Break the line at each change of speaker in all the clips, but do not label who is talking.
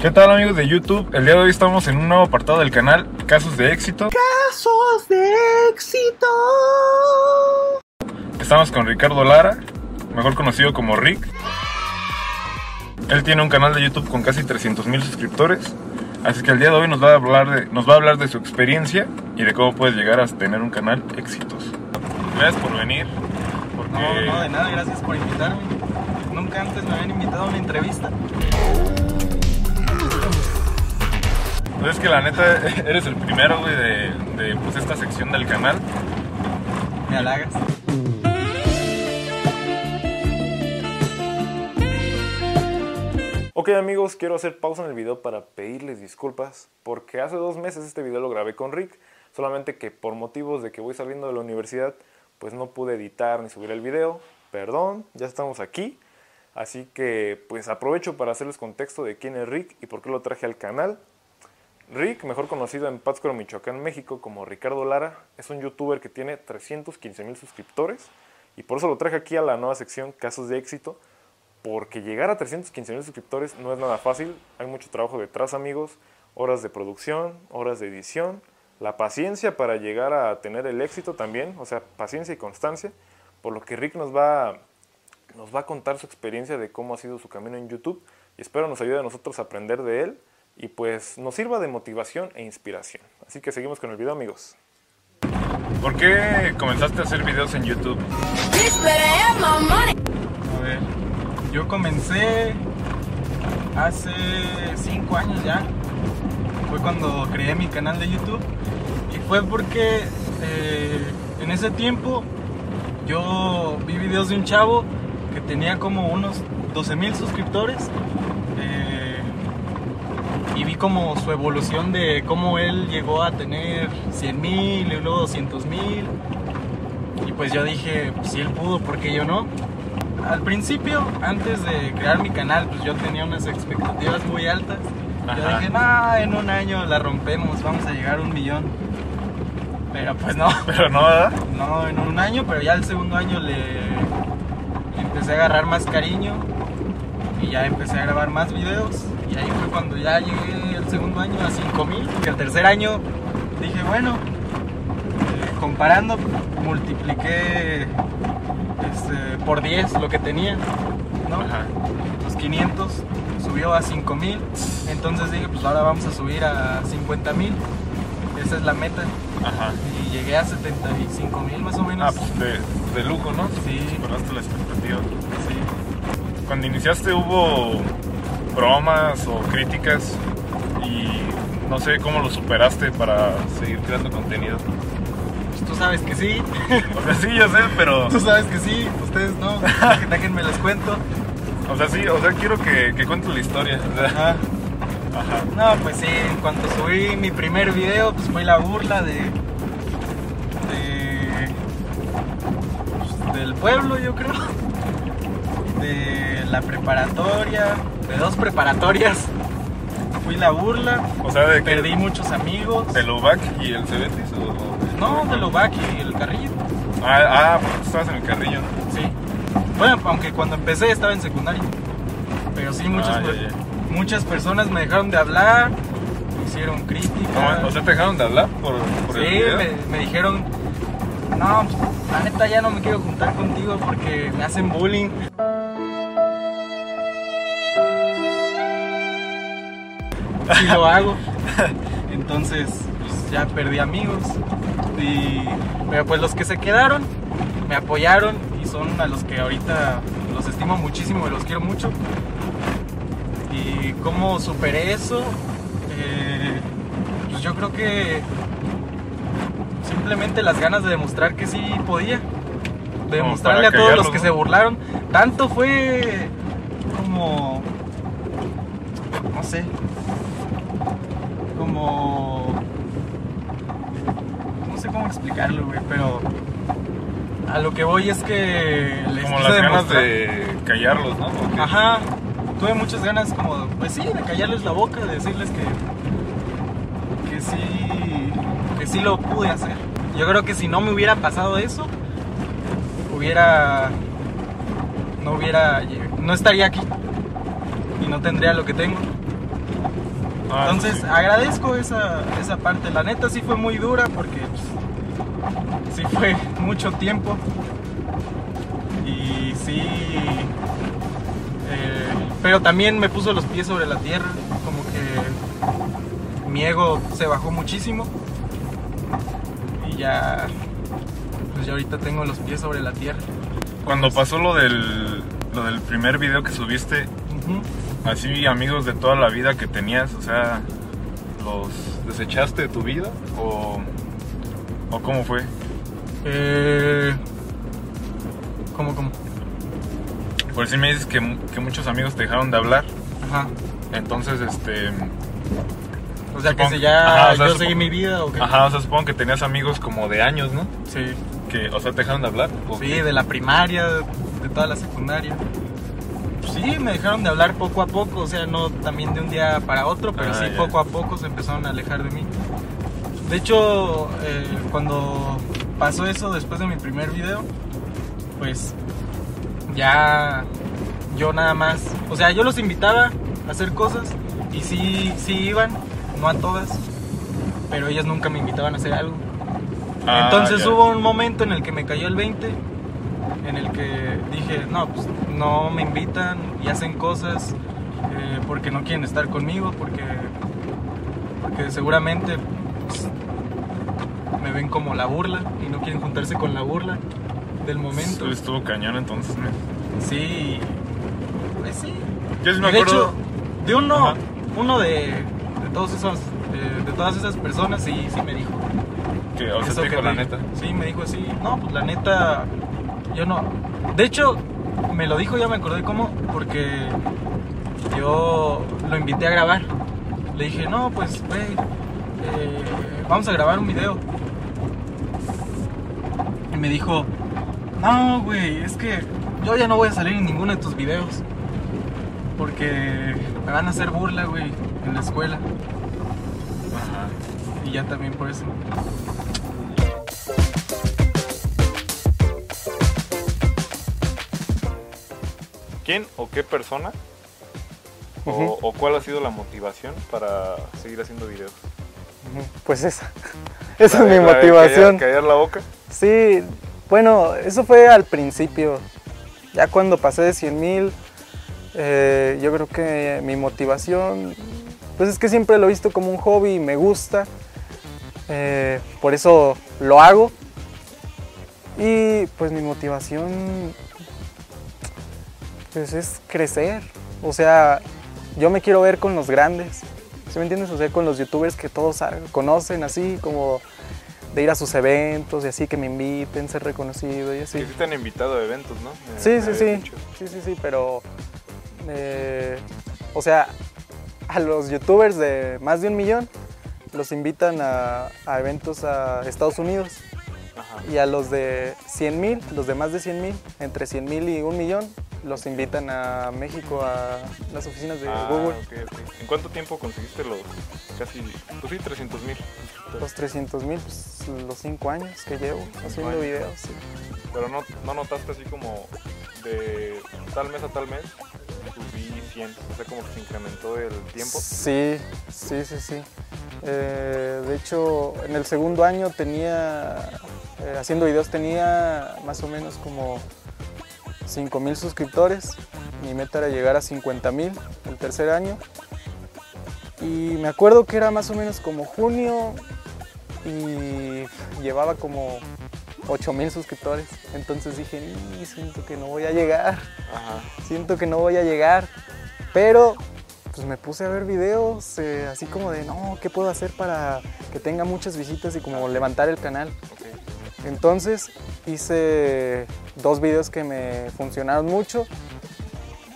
¿Qué tal amigos de YouTube? El día de hoy estamos en un nuevo apartado del canal, Casos de Éxito.
Casos de éxito.
Estamos con Ricardo Lara, mejor conocido como Rick. Él tiene un canal de YouTube con casi 300 mil suscriptores. Así que el día de hoy nos va, a hablar de, nos va a hablar de su experiencia y de cómo puedes llegar a tener un canal exitoso. Gracias por venir. Porque...
No, no, de nada, gracias por invitarme. Nunca antes me habían invitado a una entrevista.
Pues es que la neta eres el primero, güey, de, de pues, esta sección del canal.
Me halagas.
Ok amigos, quiero hacer pausa en el video para pedirles disculpas porque hace dos meses este video lo grabé con Rick, solamente que por motivos de que voy saliendo de la universidad pues no pude editar ni subir el video, perdón, ya estamos aquí, así que pues aprovecho para hacerles contexto de quién es Rick y por qué lo traje al canal. Rick, mejor conocido en Pátzcuaro, Michoacán, México como Ricardo Lara, es un youtuber que tiene 315 mil suscriptores y por eso lo traje aquí a la nueva sección Casos de Éxito porque llegar a 315 mil suscriptores no es nada fácil, hay mucho trabajo detrás amigos, horas de producción, horas de edición, la paciencia para llegar a tener el éxito también, o sea, paciencia y constancia, por lo que Rick nos va, nos va a contar su experiencia de cómo ha sido su camino en YouTube y espero nos ayude a nosotros a aprender de él y pues nos sirva de motivación e inspiración. Así que seguimos con el video amigos. ¿Por qué comenzaste a hacer videos en YouTube?
A ver, yo comencé hace 5 años ya. Fue cuando creé mi canal de YouTube. Y fue porque eh, en ese tiempo yo vi videos de un chavo que tenía como unos 12 mil suscriptores. Como su evolución de cómo él llegó a tener 100 mil y luego 200 mil. Y pues yo dije, pues, si él pudo, ¿por qué yo no? Al principio, antes de crear mi canal, pues yo tenía unas expectativas muy altas. Yo
Ajá.
dije, no, en un año la rompemos, vamos a llegar a un millón. Pero pues no,
Pero no, ¿verdad?
no en un año, pero ya el segundo año le, le empecé a agarrar más cariño y ya empecé a grabar más videos. Y ahí fue cuando ya llegué el segundo año a 5000. Y el tercer año dije, bueno, eh, comparando, multipliqué este, por 10 lo que tenía, ¿no?
Ajá.
Los 500 subió a 5000. Entonces dije, pues ahora vamos a subir a 50000. Esa es la meta.
Ajá.
Y llegué a 75 mil más o menos.
Ah, pues de, de lujo, ¿no?
Sí.
Superaste la expectativa.
Sí.
Cuando iniciaste hubo bromas o críticas y no sé cómo lo superaste para seguir creando contenido.
Pues tú sabes que sí.
O sea, sí, yo sé, pero...
tú sabes que sí. Ustedes no. Déjenme les cuento.
O sea, sí, o sea, quiero que, que cuentes la historia. o sea,
Ajá.
Ajá.
No, pues sí, en cuanto subí mi primer video, pues fue la burla de. de. pues, del pueblo, yo creo. De la preparatoria, de dos preparatorias. Fui la burla,
O sea, de que...
perdí muchos amigos.
¿De Lovac y el Cebetis o...?
No, de Lovac y el Carrillo.
Ah, ah, porque estabas en el carrillo. ¿no?
Sí. Bueno, aunque cuando empecé estaba en secundaria. Pero sí, muchas,
Ah, ya,
per-
ya.
muchas personas me dejaron de hablar, me hicieron críticas.
No, o sea, te dejaron de hablar por, por el
Sí,
video.
me, me dijeron, no, la neta ya no me quiero juntar contigo porque me hacen bullying. Sí lo hago. Entonces, pues, ya perdí amigos. Y, pero pues los que se quedaron me apoyaron y son a los que ahorita los estimo muchísimo y los quiero mucho. Y cómo superé eso, Eh, pues yo creo que simplemente las ganas de demostrar que sí podía. De demostrarle a todos los que se burlaron. Tanto fue como. No sé. Como. No sé cómo explicarlo, güey, pero. A lo que voy es que les
Como las ganas de callarlos, ¿no? Porque-
Ajá. Tuve muchas ganas como, pues sí, de callarles la boca, de decirles que que sí que sí lo pude hacer. Yo creo que si no me hubiera pasado eso, hubiera no hubiera no estaría aquí y no tendría lo que tengo.
Ah,
Entonces
sí.
agradezco esa, esa parte. La neta sí fue muy dura porque pues, sí fue mucho tiempo. Y sí... eh, pero también me puso los pies sobre la tierra. Como que mi ego se bajó muchísimo. Y ya... Pues ya ahorita tengo los pies sobre la tierra.
Cuando pasó lo del, lo del primer video que subiste. Así amigos de toda la vida que tenías, o sea, ¿los desechaste de tu vida? ¿O, o cómo fue?
Eh, ¿Cómo, cómo?
Por si me dices que, que muchos amigos te dejaron de hablar,
Ajá.
entonces, este...
O sea, que si ya
Ajá, o sea,
yo
supongo-
seguí mi vida o qué.
Ajá, o sea, supongo que tenías amigos como de años, ¿no?
Sí.
Que, o sea, te dejaron de hablar. ¿o
Sí,
qué?
de la primaria, de toda la secundaria. Sí, me dejaron de hablar poco a poco, o sea, no también de un día para otro, pero
Ah,
sí
ya.
poco a poco se empezaron a alejar de mí. De hecho, eh, cuando pasó eso después de mi primer video, pues ya yo nada más, o sea, yo los invitaba a hacer cosas y sí, sí iban, no a todas, pero ellas nunca me invitaban a hacer algo.
Ah,
Entonces
ya.
hubo un momento en el que me cayó el 20, en el que dije, no, pues no me invitan y hacen cosas eh, porque no quieren estar conmigo, porque, porque seguramente pues, me ven como la burla y no quieren juntarse con la burla del momento.
Estuvo cañón entonces.
Sí, pues sí.
Yo sí me
de
acuerdo...
hecho, de uno,
Ajá.
uno de, de todos esos, de, de todas esas personas sí, sí me dijo.
que, o sea, te
que
dijo la
me-
neta.
Sí, me dijo así. No, pues la neta, yo no. De hecho, me lo dijo, ya me acordé cómo, porque yo lo invité a grabar. Le dije, no, pues, güey, eh, vamos a grabar un video. Y me dijo, no, güey, es que yo ya no voy a salir en ninguno de tus videos. Porque me van a hacer burla, güey, en la escuela. Y ya también por eso.
¿Quién o qué persona? o, cuál ha sido la motivación para seguir haciendo videos?
Pues esa. Esa
La
es mi
la
motivación.
Callar, callar la boca.
Sí, bueno, eso fue al principio. Ya cuando pasé de 100 mil, eh, yo creo que mi motivación, pues es que siempre lo he visto como un hobby y me gusta. eh, por eso lo hago. Y pues mi motivación, pues es crecer. O sea, yo me quiero ver con los grandes. ¿Sí me entiendes? O sea, con los youtubers que todos conocen, así como de ir a sus eventos y así que me inviten, ser reconocido y así.
Que sí te han invitado a eventos, ¿no? Me-
Sí,
me
sí, sí.
dicho.
Sí, sí, sí, pero. eh, o sea, a los youtubers de más de un millón los invitan a, a eventos a Estados Unidos.
Ajá.
Y a los de 100 mil, los de más de 100 mil, entre 100 mil y un millón, los invitan a México a las oficinas de
Ah,
Google.
¿En cuánto tiempo conseguiste los casi, pues sí, 300 mil?
Los 300 mil, pues los 5 años que llevo haciendo
años.
videos. sí.
Pero no, no notaste así como de tal mes a tal mes, subí 100, o sea, como que se incrementó el tiempo.
Sí, sí, sí, sí. Eh, de hecho, en el segundo año tenía, eh, haciendo videos tenía más o menos como 5 mil suscriptores. Mi meta era llegar a 50 mil el tercer año. Y me acuerdo que era más o menos como junio y llevaba como 8 mil suscriptores. Entonces dije, "Y, siento que no voy a llegar
Ajá.
siento que no voy a llegar, pero pues me puse a ver videos eh, así como de, no, ¿qué puedo hacer para que tenga muchas visitas y como levantar el canal? Entonces hice dos videos que me funcionaron mucho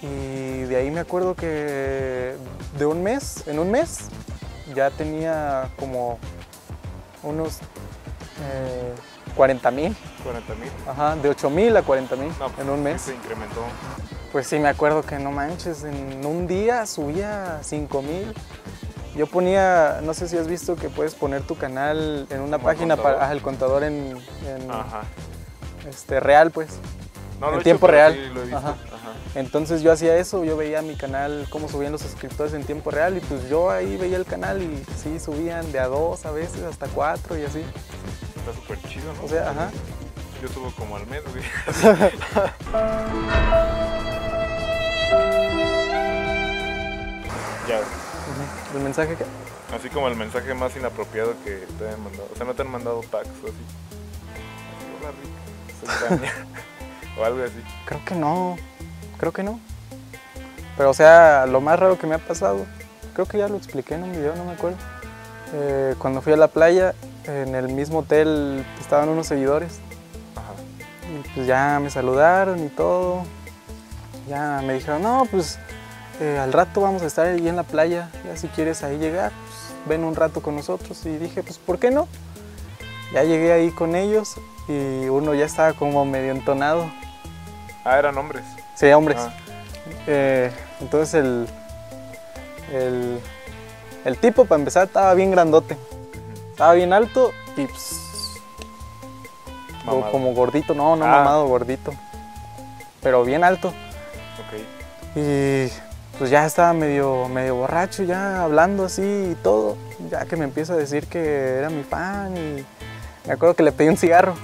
y de ahí me acuerdo que de un mes, en un mes, ya tenía como unos 40 mil,
40 mil.
ajá, de 8 mil a 40 mil
No,
en un mes.
Se incrementó.
Pues sí, me acuerdo que no manches, en un día subía 5000. Yo ponía, no sé si has visto que puedes poner tu canal en una
¿Como el
página
contador?
para el contador en, en,
Ajá.
Este real, pues.
No
En
hecho,
tiempo real.
sí lo he visto.
Ajá.
Ajá.
Entonces yo hacía eso, yo veía mi canal, cómo subían los suscriptores en tiempo real y pues yo ahí veía el canal y sí, subían de a dos a veces, hasta cuatro y así.
Está súper chido, ¿no?
O sea, ajá.
Yo subo como al mes, güey. ya.
El mensaje que...
así como el mensaje más inapropiado que te han mandado. O sea, no te han mandado packs o así. Así, Hola, Rick. O algo así.
Creo que no, creo que no. Pero o sea, lo más raro que me ha pasado, creo que ya lo expliqué en un video, no me acuerdo. Eh, cuando fui a la playa, en el mismo hotel estaban unos seguidores
Ajá.
y pues ya me saludaron y todo. Ya me dijeron, no, pues eh, al rato vamos a estar ahí en la playa, ya si quieres ahí llegar, pues ven un rato con nosotros. Y dije, pues ¿por qué no? Ya llegué ahí con ellos y uno ya estaba como medio entonado.
Ah, eran hombres.
Sí, hombres.
Ah,
Eh, entonces el, el, el tipo, para empezar, estaba bien grandote. Estaba bien alto y pues, como gordito. No, no
Ah.
mamado, gordito. Pero bien alto.
Ok.
Y pues ya estaba medio, medio borracho, ya hablando así y todo. Ya que me empieza a decir que era mi fan y me acuerdo que le pedí un cigarro.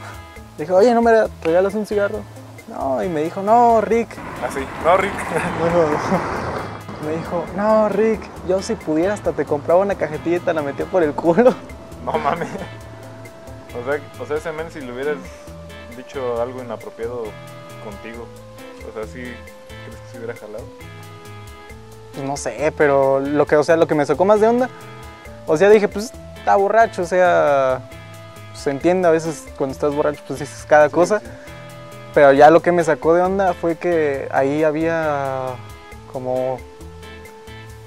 Le dije, oye, ¿no me regalas un cigarro? No, y me dijo, no, Rick,
Así. No, Rick.
Me dijo, no, Rick, yo si pudiera hasta te compraba una cajetilla y te la metía por el culo.
no mames. O sea, o sea, ese men si le hubieras dicho algo inapropiado contigo. O sea, sí. ¿Crees que se hubiera jalado?
Pues no sé, pero lo que, o sea, lo que me sacó más de onda, o sea, dije, pues está borracho, o sea, se entiende a veces cuando estás borracho, pues dices cada cosa,
Sí,
pero ya lo que me sacó de onda fue que ahí había como,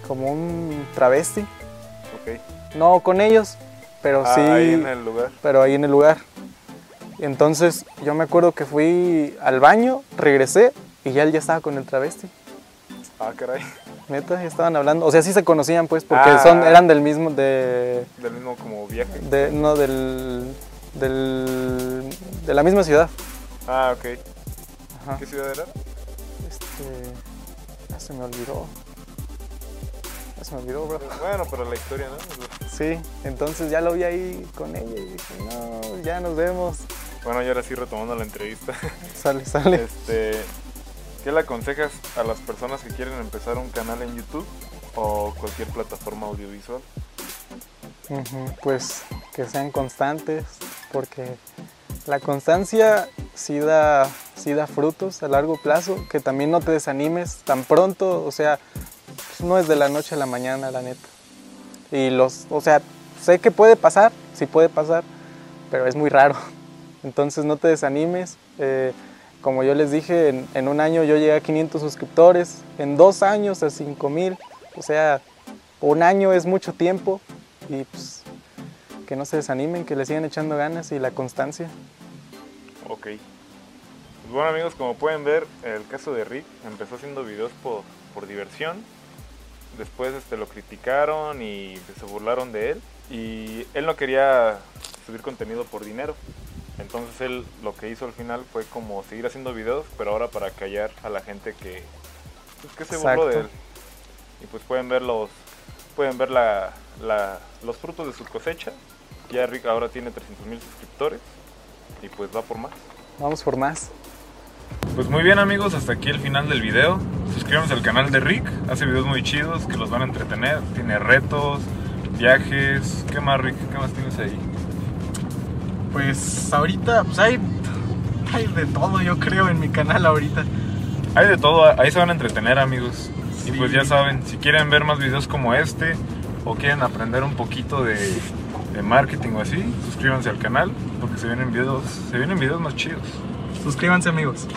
como un travesti,
Ok.
no con ellos, pero
Ah,
sí.
ahí en el lugar.
pero ahí en el lugar. Entonces yo me acuerdo que fui al baño, regresé y ya él ya estaba con el travesti.
Ah, caray.
Neta, estaban hablando. O sea, sí se conocían pues porque
Ah.
son, eran del mismo, de,
Del mismo como viaje.
de no, del, del, de la misma ciudad.
Ah, ok.
Ajá.
¿Qué ciudad era?
Este, ya se me olvidó. Ya se me olvidó, bro.
Bueno, pero la historia, ¿no?
Sí, entonces ya lo vi ahí con ella y dije, no, ya nos vemos.
Bueno, y ahora sí retomando la entrevista.
Sale, sale.
Este, ¿Qué le aconsejas a las personas que quieren empezar un canal en YouTube o cualquier plataforma audiovisual?
Pues que sean constantes, porque la constancia sí da, sí da frutos a largo plazo, que también no te desanimes tan pronto, o sea, no es de la noche a la mañana, la neta. Y los, o sea, sé que puede pasar, sí puede pasar, pero es muy raro. Entonces no te desanimes. eh, como yo les dije, en, un año yo llegué a 500 suscriptores, en dos años a 5000, o sea, un año es mucho tiempo y pues que no se desanimen, que le sigan echando ganas y la constancia.
Ok. Pues bueno amigos, como pueden ver, el caso de Rick empezó haciendo videos por, por diversión. Después este, lo criticaron y se burlaron de él. Y él no quería subir contenido por dinero. Entonces él lo que hizo al final fue como seguir haciendo videos, pero ahora para callar a la gente que, pues, que se burló de él.
Exacto.
Y pues pueden ver los, pueden ver la, la- los frutos de su cosecha. Ya Rick ahora tiene 300 mil suscriptores y pues va por más.
Vamos por más.
Pues muy bien amigos, hasta aquí el final del video. Suscríbanse al canal de Rick, hace videos muy chidos que los van a entretener. Tiene retos, viajes. ¿Qué más Rick? ¿Qué más tienes ahí?
Pues ahorita, pues hay, hay de todo, yo creo, en mi canal ahorita.
Hay de todo, ahí se van a entretener amigos. Y pues ya saben, si quieren ver más videos como este o quieren aprender un poquito de, de marketing o así, suscríbanse al canal porque se vienen videos, se vienen videos más chidos.
Suscríbanse, amigos.